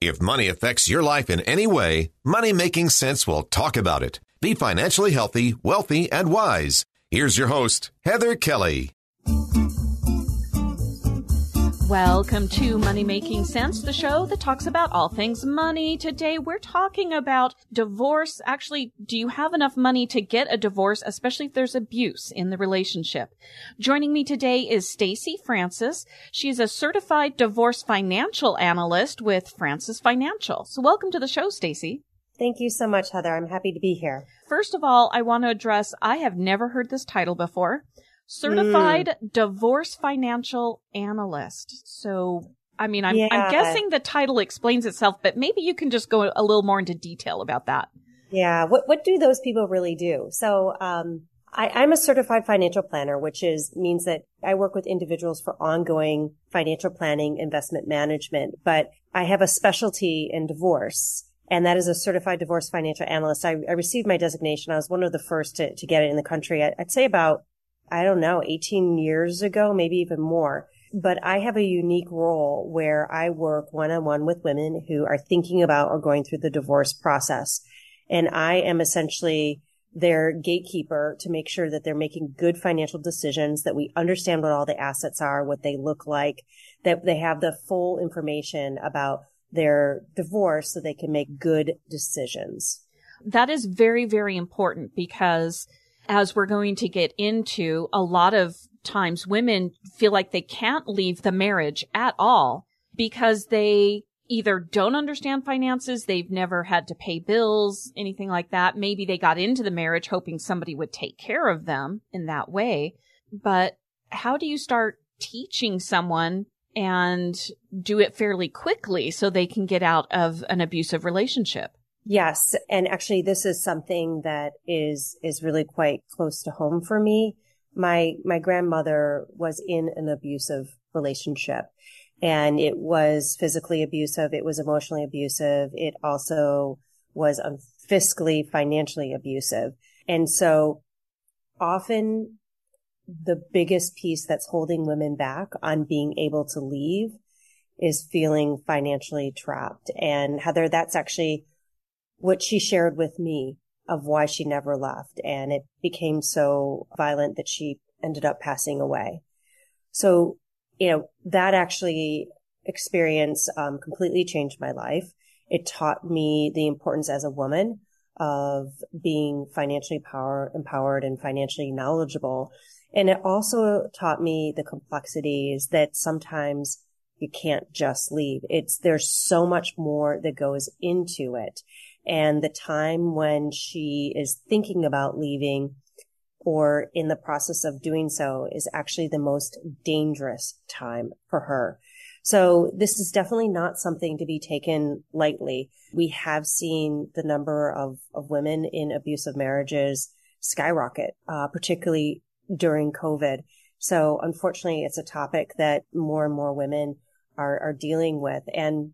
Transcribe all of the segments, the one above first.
If money affects your life in any way, Money Making Sense will talk about it. Be financially healthy, wealthy, and wise. Here's your host, Heather Kelly. Welcome to Money Making Sense, the show that talks about all things money. Today we're talking about divorce. Actually, do you have enough money to get a divorce, especially if there's abuse in the relationship? Joining me today is Stacy Francis. She's a certified divorce financial analyst with Francis Financial. So welcome to the show, Stacy. Thank you so much, Heather. I'm happy to be here. First of all, I want to address I have never heard this title before. Certified mm. Divorce Financial Analyst. So, I mean, I'm, yeah. I'm guessing the title explains itself, but maybe you can just go a little more into detail about that. Yeah. What, what do those people really do? So, um, I, am a certified financial planner, which is means that I work with individuals for ongoing financial planning, investment management, but I have a specialty in divorce. And that is a certified divorce financial analyst. I, I received my designation. I was one of the first to, to get it in the country. I, I'd say about I don't know, 18 years ago, maybe even more. But I have a unique role where I work one on one with women who are thinking about or going through the divorce process. And I am essentially their gatekeeper to make sure that they're making good financial decisions, that we understand what all the assets are, what they look like, that they have the full information about their divorce so they can make good decisions. That is very, very important because as we're going to get into, a lot of times women feel like they can't leave the marriage at all because they either don't understand finances, they've never had to pay bills, anything like that. Maybe they got into the marriage hoping somebody would take care of them in that way. But how do you start teaching someone and do it fairly quickly so they can get out of an abusive relationship? Yes. And actually this is something that is, is really quite close to home for me. My, my grandmother was in an abusive relationship and it was physically abusive. It was emotionally abusive. It also was fiscally, financially abusive. And so often the biggest piece that's holding women back on being able to leave is feeling financially trapped. And Heather, that's actually what she shared with me of why she never left. And it became so violent that she ended up passing away. So, you know, that actually experience um, completely changed my life. It taught me the importance as a woman of being financially power, empowered and financially knowledgeable. And it also taught me the complexities that sometimes you can't just leave. It's, there's so much more that goes into it and the time when she is thinking about leaving or in the process of doing so is actually the most dangerous time for her. So this is definitely not something to be taken lightly. We have seen the number of, of women in abusive marriages skyrocket, uh, particularly during COVID. So unfortunately, it's a topic that more and more women are, are dealing with. And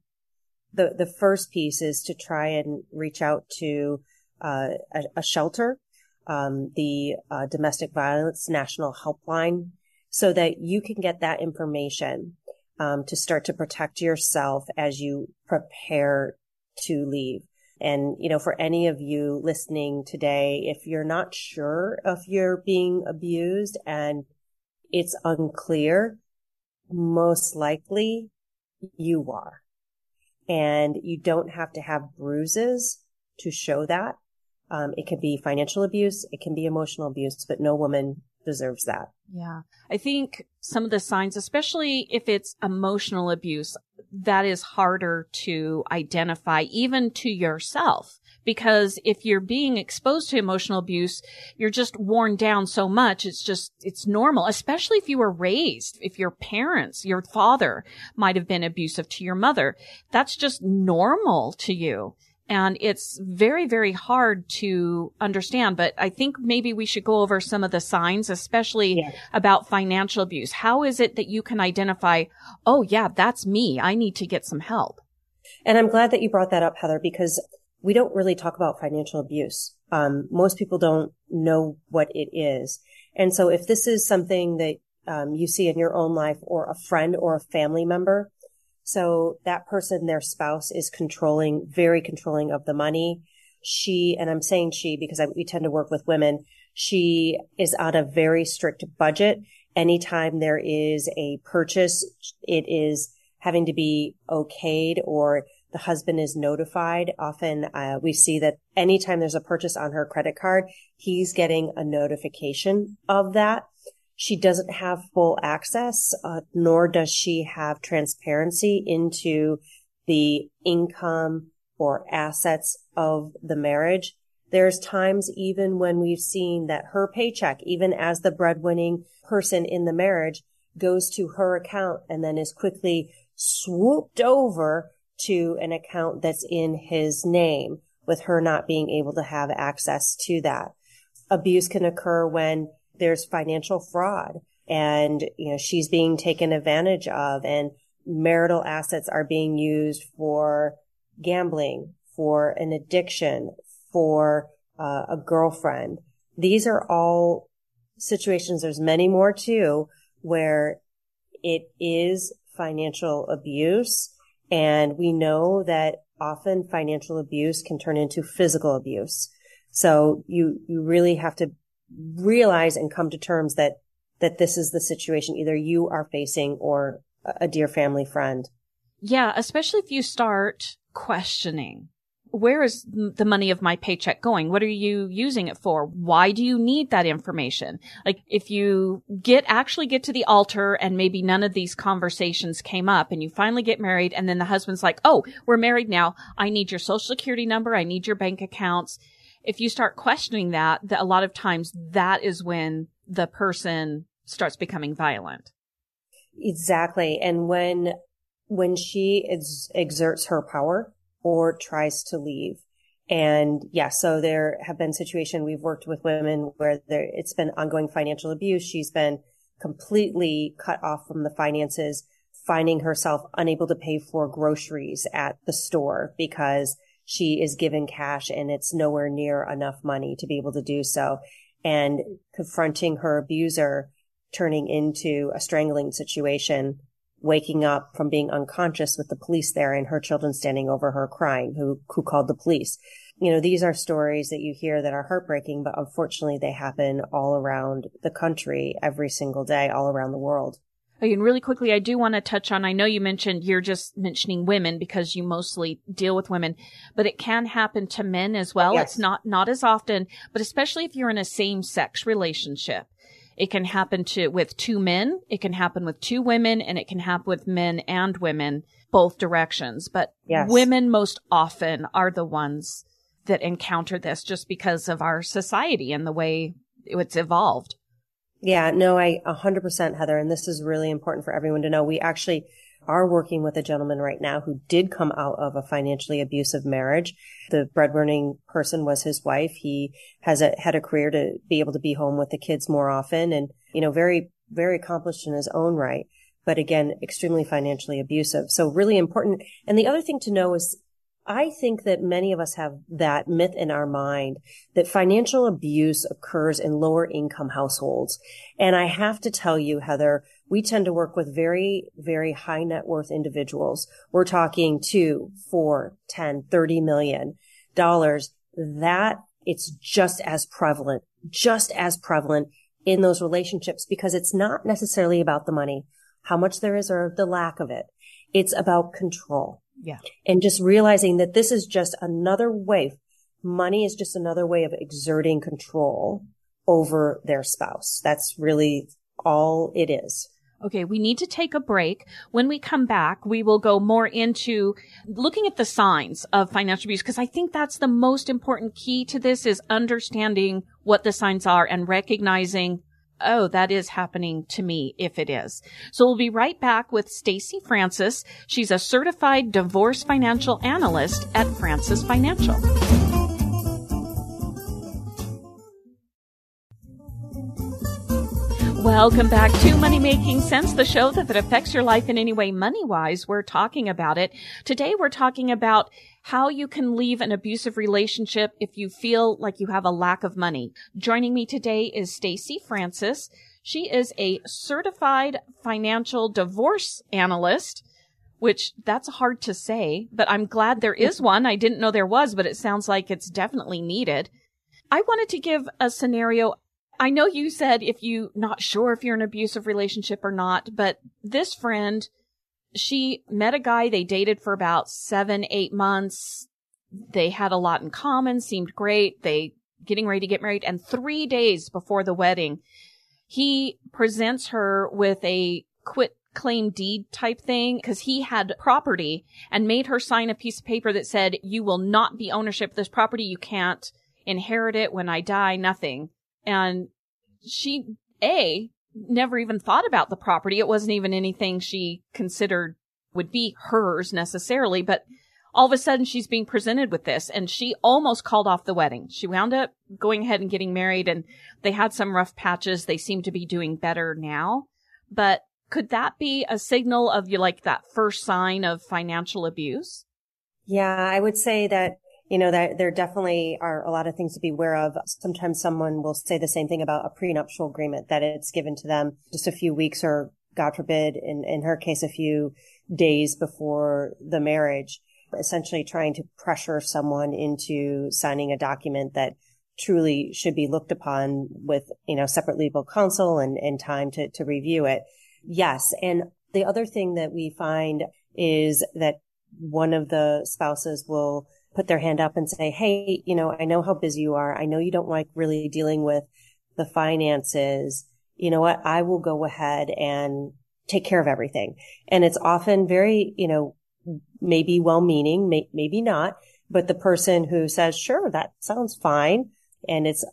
the the first piece is to try and reach out to uh, a, a, shelter, um, the uh, domestic violence national helpline, so that you can get that information um, to start to protect yourself as you prepare to leave. And you know, for any of you listening today, if you're not sure if you're being abused and it's unclear, most likely you are and you don't have to have bruises to show that. Um, it can be financial abuse. It can be emotional abuse, but no woman deserves that. Yeah. I think some of the signs, especially if it's emotional abuse, that is harder to identify even to yourself because if you're being exposed to emotional abuse, you're just worn down so much. It's just, it's normal, especially if you were raised, if your parents, your father might have been abusive to your mother. That's just normal to you. And it's very, very hard to understand, but I think maybe we should go over some of the signs, especially yes. about financial abuse. How is it that you can identify, oh yeah, that's me. I need to get some help. And I'm glad that you brought that up, Heather, because we don't really talk about financial abuse. Um, most people don't know what it is. And so if this is something that um, you see in your own life or a friend or a family member, So that person, their spouse is controlling, very controlling of the money. She, and I'm saying she because I, we tend to work with women. She is on a very strict budget. Anytime there is a purchase, it is having to be okayed or the husband is notified. Often uh, we see that anytime there's a purchase on her credit card, he's getting a notification of that. She doesn't have full access, uh, nor does she have transparency into the income or assets of the marriage. There's times even when we've seen that her paycheck, even as the breadwinning person in the marriage, goes to her account and then is quickly swooped over to an account that's in his name with her not being able to have access to that. Abuse can occur when there's financial fraud and, you know, she's being taken advantage of and marital assets are being used for gambling, for an addiction, for uh, a girlfriend. These are all situations. There's many more too, where it is financial abuse and we know that often financial abuse can turn into physical abuse. So you, you really have to realize and come to terms that, that this is the situation either you are facing or a dear family friend. Yeah, especially if you start questioning where is the money of my paycheck going? What are you using it for? Why do you need that information? Like if you get, actually get to the altar and maybe none of these conversations came up and you finally get married and then the husband's like, Oh, we're married now. I need your social security number. I need your bank accounts. If you start questioning that, that a lot of times that is when the person starts becoming violent. Exactly. And when, when she ex- exerts her power, or tries to leave. And yeah, so there have been situations we've worked with women where there, it's been ongoing financial abuse. She's been completely cut off from the finances, finding herself unable to pay for groceries at the store because she is given cash and it's nowhere near enough money to be able to do so. And confronting her abuser turning into a strangling situation waking up from being unconscious with the police there and her children standing over her crying who, who called the police. You know, these are stories that you hear that are heartbreaking, but unfortunately they happen all around the country every single day, all around the world. And really quickly, I do want to touch on, I know you mentioned you're just mentioning women because you mostly deal with women, but it can happen to men as well. Yes. It's not, not as often, but especially if you're in a same sex relationship. It can happen to, with two men. It can happen with two women and it can happen with men and women, both directions. But yes. women most often are the ones that encounter this just because of our society and the way it's evolved. Yeah, no, I 100% Heather. And this is really important for everyone to know. We actually are working with a gentleman right now who did come out of a financially abusive marriage. The breadwinning person was his wife. He has a, had a career to be able to be home with the kids more often and, you know, very, very accomplished in his own right. But again, extremely financially abusive. So really important. And the other thing to know is I think that many of us have that myth in our mind that financial abuse occurs in lower income households. And I have to tell you, Heather, we tend to work with very, very high net worth individuals. We're talking two, four, 10, 30 million dollars. That it's just as prevalent, just as prevalent in those relationships because it's not necessarily about the money, how much there is or the lack of it. It's about control. Yeah. And just realizing that this is just another way. Money is just another way of exerting control over their spouse. That's really all it is. Okay, we need to take a break. When we come back, we will go more into looking at the signs of financial abuse because I think that's the most important key to this is understanding what the signs are and recognizing oh, that is happening to me if it is. So we'll be right back with Stacy Francis. She's a certified divorce financial analyst at Francis Financial. Welcome back to Money Making Sense, the show that, that affects your life in any way money wise. We're talking about it. Today we're talking about how you can leave an abusive relationship if you feel like you have a lack of money. Joining me today is Stacy Francis. She is a certified financial divorce analyst which that's hard to say, but I'm glad there is one. I didn't know there was, but it sounds like it's definitely needed. I wanted to give a scenario. I know you said if you not sure if you're in an abusive relationship or not, but this friend, she met a guy they dated for about seven, eight months. They had a lot in common, seemed great. They getting ready to get married. And three days before the wedding, he presents her with a quit claim deed type thing because he had property and made her sign a piece of paper that said, you will not be ownership of this property. You can't inherit it when I die, nothing. And she, A, never even thought about the property. It wasn't even anything she considered would be hers necessarily, but all of a sudden she's being presented with this and she almost called off the wedding. She wound up going ahead and getting married and they had some rough patches. They seem to be doing better now, but could that be a signal of you like that first sign of financial abuse? Yeah, I would say that you know, that there definitely are a lot of things to be aware of. Sometimes someone will say the same thing about a prenuptial agreement that it's given to them just a few weeks or God forbid, in, in her case, a few days before the marriage, essentially trying to pressure someone into signing a document that truly should be looked upon with, you know, separate legal counsel and, and time to, to review it. Yes. And the other thing that we find is that one of the spouses will put their hand up and say, Hey, you know, I know how busy you are. I know you don't like really dealing with the finances. You know what? I will go ahead and take care of everything. And it's often very, you know, maybe well meaning, may, maybe not, but the person who says, sure, that sounds fine. And it's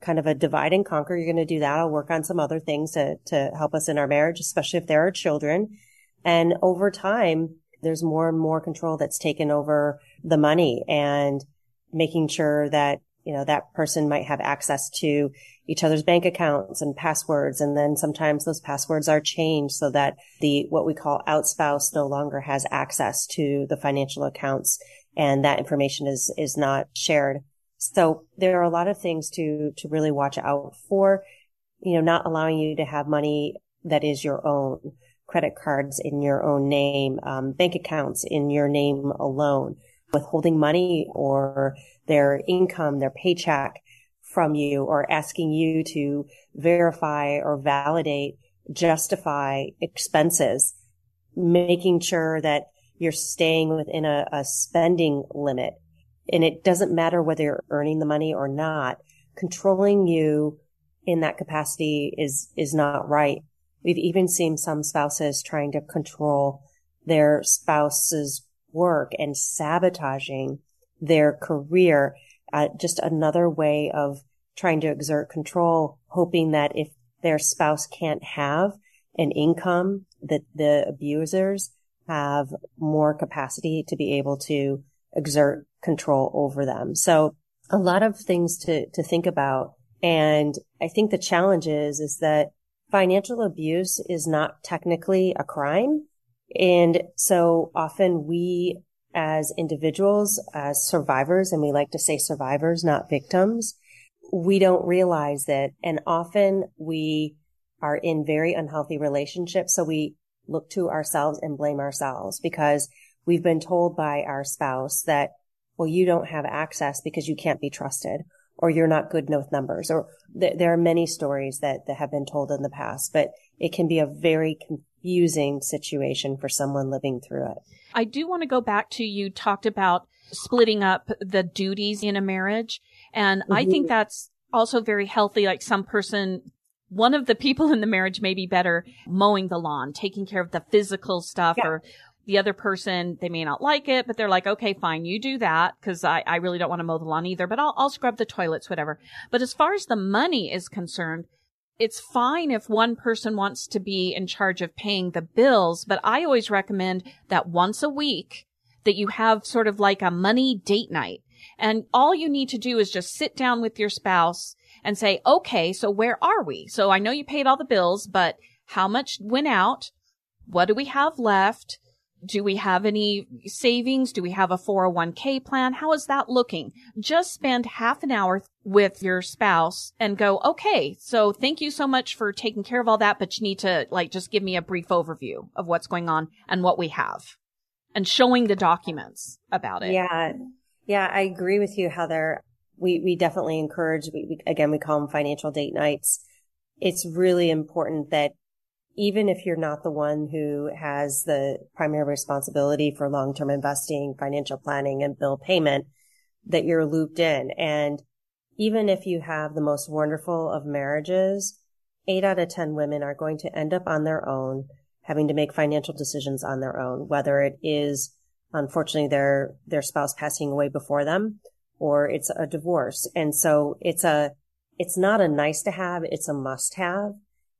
kind of a divide and conquer. You're going to do that. I'll work on some other things to, to help us in our marriage, especially if there are children. And over time, there's more and more control that's taken over the money and making sure that, you know, that person might have access to each other's bank accounts and passwords. And then sometimes those passwords are changed so that the, what we call out spouse no longer has access to the financial accounts and that information is, is not shared. So there are a lot of things to, to really watch out for, you know, not allowing you to have money that is your own credit cards in your own name, um, bank accounts in your name alone, withholding money or their income, their paycheck from you or asking you to verify or validate, justify expenses, making sure that you're staying within a, a spending limit. And it doesn't matter whether you're earning the money or not. Controlling you in that capacity is, is not right. We've even seen some spouses trying to control their spouse's work and sabotaging their career. Uh, just another way of trying to exert control, hoping that if their spouse can't have an income, that the abusers have more capacity to be able to exert control over them. So a lot of things to, to think about. And I think the challenge is, is that financial abuse is not technically a crime. And so often we as individuals, as survivors, and we like to say survivors, not victims, we don't realize that. And often we are in very unhealthy relationships. So we look to ourselves and blame ourselves because we've been told by our spouse that, well, you don't have access because you can't be trusted or you're not good with numbers or th- there are many stories that, that have been told in the past, but it can be a very confusing situation for someone living through it. I do want to go back to you talked about splitting up the duties in a marriage. And mm-hmm. I think that's also very healthy. Like some person, one of the people in the marriage may be better mowing the lawn, taking care of the physical stuff yeah. or the other person, they may not like it, but they're like, okay, fine, you do that because I, I really don't want to mow the lawn either, but I'll, I'll scrub the toilets, whatever. But as far as the money is concerned, it's fine if one person wants to be in charge of paying the bills, but I always recommend that once a week that you have sort of like a money date night. And all you need to do is just sit down with your spouse and say, okay, so where are we? So I know you paid all the bills, but how much went out? What do we have left? Do we have any savings? Do we have a 401k plan? How is that looking? Just spend half an hour with your spouse and go, okay, so thank you so much for taking care of all that, but you need to like just give me a brief overview of what's going on and what we have. and showing the documents about it. Yeah. Yeah. I agree with you, Heather. We, we definitely encourage, we, we, again, we call them financial date nights. It's really important that even if you're not the one who has the primary responsibility for long-term investing, financial planning and bill payment, that you're looped in. And even if you have the most wonderful of marriages, eight out of 10 women are going to end up on their own, having to make financial decisions on their own, whether it is unfortunately their, their spouse passing away before them or it's a divorce. And so it's a, it's not a nice to have. It's a must have.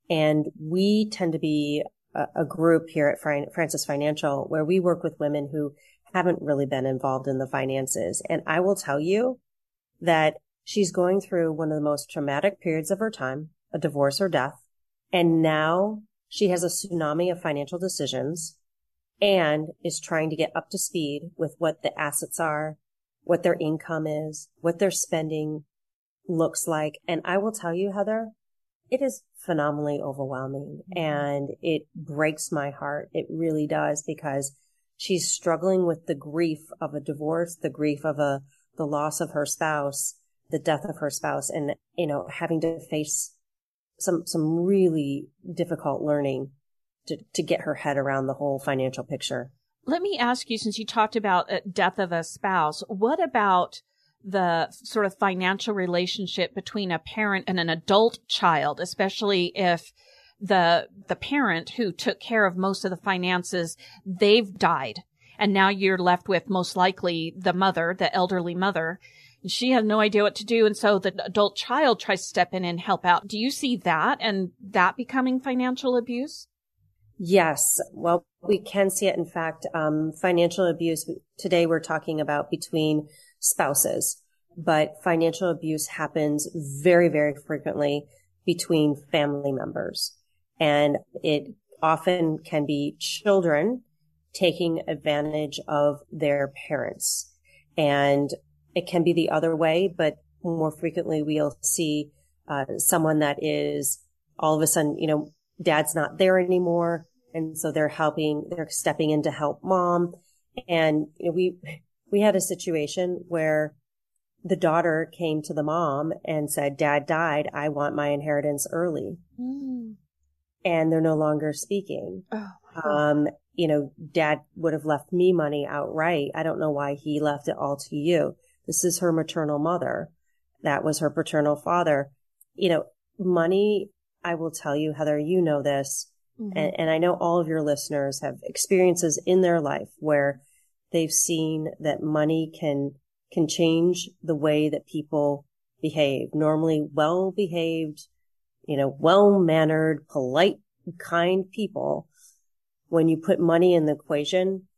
And we tend to be a, a group here at Francis Financial where we work with women who haven't really been involved in the finances. And I will tell you that she's going through one of the most traumatic periods of her time, a divorce or death. And now she has a tsunami of financial decisions and is trying to get up to speed with what the assets are, what their income is, what their spending looks like. And I will tell you, Heather, it is phenomenally overwhelming mm-hmm. and it breaks my heart. It really does because she's struggling with the grief of a divorce, the grief of a, the loss of her spouse, the death of her spouse and, you know, having to face some, some really difficult learning to, to get her head around the whole financial picture. Let me ask you, since you talked about death of a spouse, what about the sort of financial relationship between a parent and an adult child, especially if the the parent who took care of most of the finances, they've died. And now you're left with most likely the mother, the elderly mother. She has no idea what to do. And so the adult child tries to step in and help out. Do you see that and that becoming financial abuse? Yes. Well, we can see it. In fact, um, financial abuse today we're talking about between spouses, but financial abuse happens very, very frequently between family members. And it often can be children taking advantage of their parents. And it can be the other way, but more frequently we'll see uh, someone that is all of a sudden, you know, dad's not there anymore. And so they're helping, they're stepping in to help mom. And you know, we, we had a situation where the daughter came to the mom and said, dad died. I want my inheritance early. Mm. And they're no longer speaking. Oh, um, you know, dad would have left me money outright. I don't know why he left it all to you. This is her maternal mother. That was her paternal father. You know, money, I will tell you, Heather, you know this. Mm-hmm. And, and I know all of your listeners have experiences in their life where they've seen that money can, can change the way that people behave. Normally well behaved, you know, well mannered, polite, kind people. When you put money in the equation,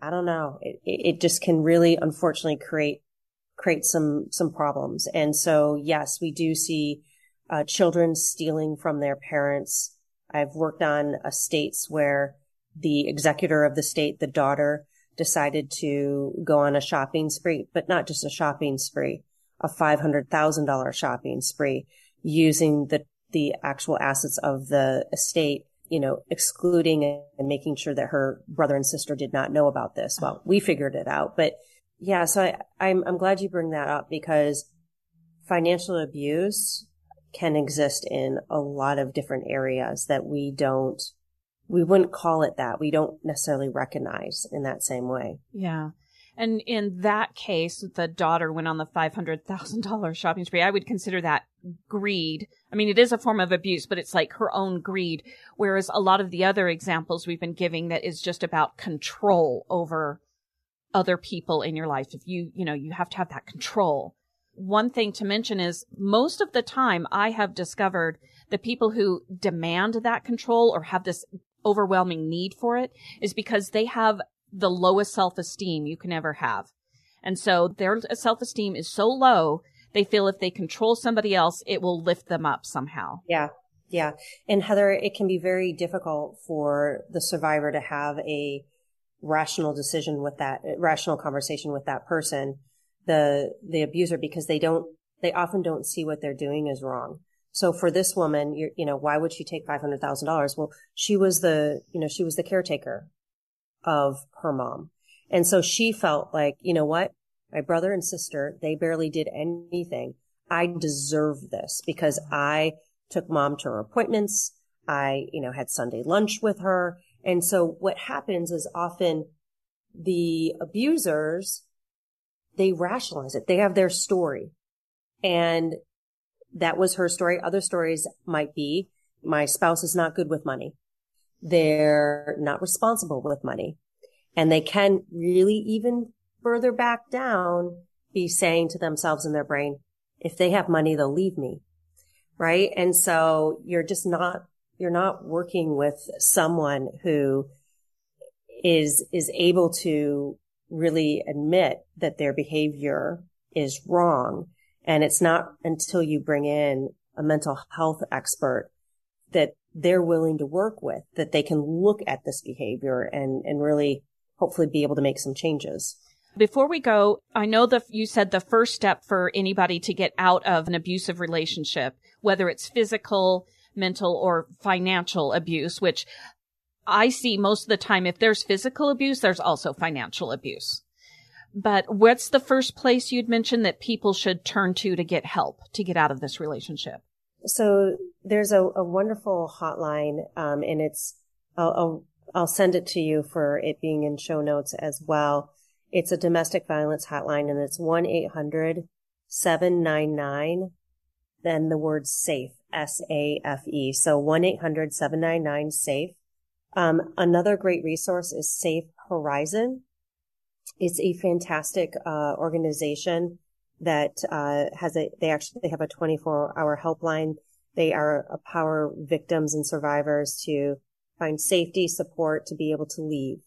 I don't know. It, it just can really, unfortunately, create create some some problems. And so, yes, we do see uh, children stealing from their parents. I've worked on estates where the executor of the state, the daughter, decided to go on a shopping spree, but not just a shopping spree, a $500,000 shopping spree using the, the actual assets of the estate, you know, excluding and making sure that her brother and sister did not know about this. Well, we figured it out, but yeah, so I, I'm, I'm glad you bring that up because financial abuse can exist in a lot of different areas that we don't, we wouldn't call it that. We don't necessarily recognize in that same way. Yeah. And in that case, the daughter went on the $500,000 shopping spree. I would consider that greed. I mean, it is a form of abuse, but it's like her own greed. Whereas a lot of the other examples we've been giving that is just about control over other people in your life. If you, you know, you have to have that control. One thing to mention is most of the time I have discovered the people who demand that control or have this overwhelming need for it is because they have the lowest self-esteem you can ever have. And so their self-esteem is so low, they feel if they control somebody else, it will lift them up somehow. Yeah. Yeah. And Heather, it can be very difficult for the survivor to have a rational decision with that rational conversation with that person, the, the abuser, because they don't, they often don't see what they're doing is wrong. So for this woman, you know, why would she take $500,000? Well, she was the, you know, she was the caretaker of her mom. And so she felt like, you know what? My brother and sister, they barely did anything. I deserve this because I took mom to her appointments. I, you know, had Sunday lunch with her. And so what happens is often the abusers, they rationalize it. They have their story. And that was her story. Other stories might be my spouse is not good with money. They're not responsible with money. And they can really even further back down be saying to themselves in their brain, if they have money, they'll leave me. Right. And so you're just not, you're not working with someone who is, is able to really admit that their behavior is wrong. And it's not until you bring in a mental health expert that they're willing to work with, that they can look at this behavior and, and really hopefully be able to make some changes. Before we go, I know that you said the first step for anybody to get out of an abusive relationship, whether it's physical, mental, or financial abuse, which I see most of the time, if there's physical abuse, there's also financial abuse. But what's the first place you'd mention that people should turn to to get help to get out of this relationship? So there's a, a wonderful hotline, um, and it's I'll, I'll, I'll send it to you for it being in show notes as well. It's a domestic violence hotline, and it's one 799 then the word safe, S-A-F-E. So 1-800-799-SAFE. Um, another great resource is Safe Horizon. It's a fantastic uh, organization that uh, has a. They actually have a 24-hour helpline. They are empower victims and survivors to find safety, support, to be able to leave.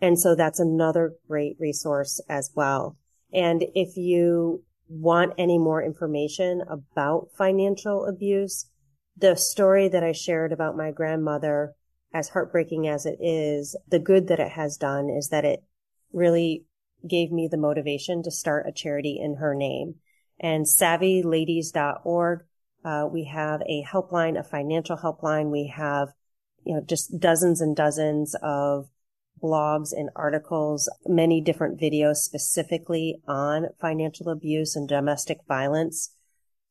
And so that's another great resource as well. And if you want any more information about financial abuse, the story that I shared about my grandmother, as heartbreaking as it is, the good that it has done is that it really gave me the motivation to start a charity in her name. And savvyladies.org, uh, we have a helpline, a financial helpline. We have, you know, just dozens and dozens of blogs and articles, many different videos specifically on financial abuse and domestic violence.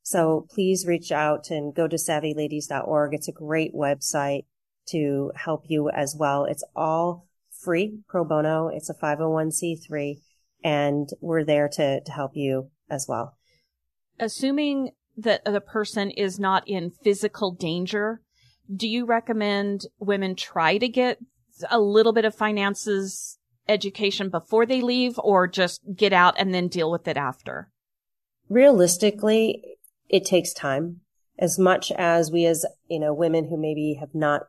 So please reach out and go to savvyladies.org. It's a great website to help you as well. It's all free pro bono. It's a 501c3 and we're there to, to help you as well. Assuming that the person is not in physical danger, do you recommend women try to get a little bit of finances education before they leave or just get out and then deal with it after? Realistically, it takes time as much as we as, you know, women who maybe have not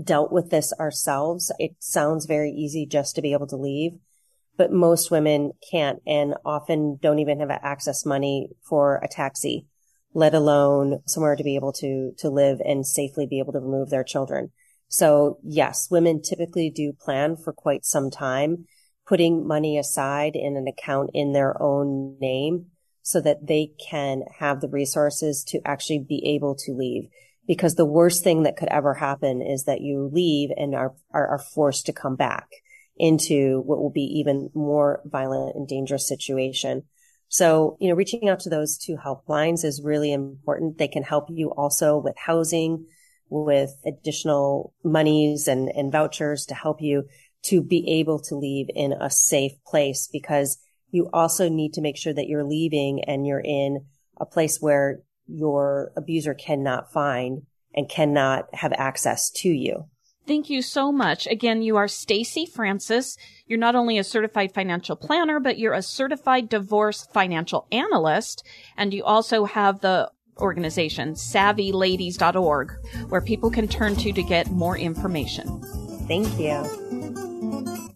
dealt with this ourselves, it sounds very easy just to be able to leave. But most women can't and often don't even have access money for a taxi, let alone somewhere to be able to, to live and safely be able to remove their children. So yes, women typically do plan for quite some time, putting money aside in an account in their own name so that they can have the resources to actually be able to leave because the worst thing that could ever happen is that you leave and are, are, are, forced to come back into what will be even more violent and dangerous situation. So, you know, reaching out to those two helplines is really important. They can help you also with housing, with additional monies and, and vouchers to help you to be able to leave in a safe place because you also need to make sure that you're leaving and you're in a place where your abuser cannot find and cannot have access to you. Thank you so much. Again, you are Stacy Francis. You're not only a certified financial planner, but you're a certified divorce financial analyst. And you also have the organization, savvyladies.org, where people can turn to to get more information. Thank you.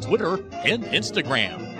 Twitter, and Instagram.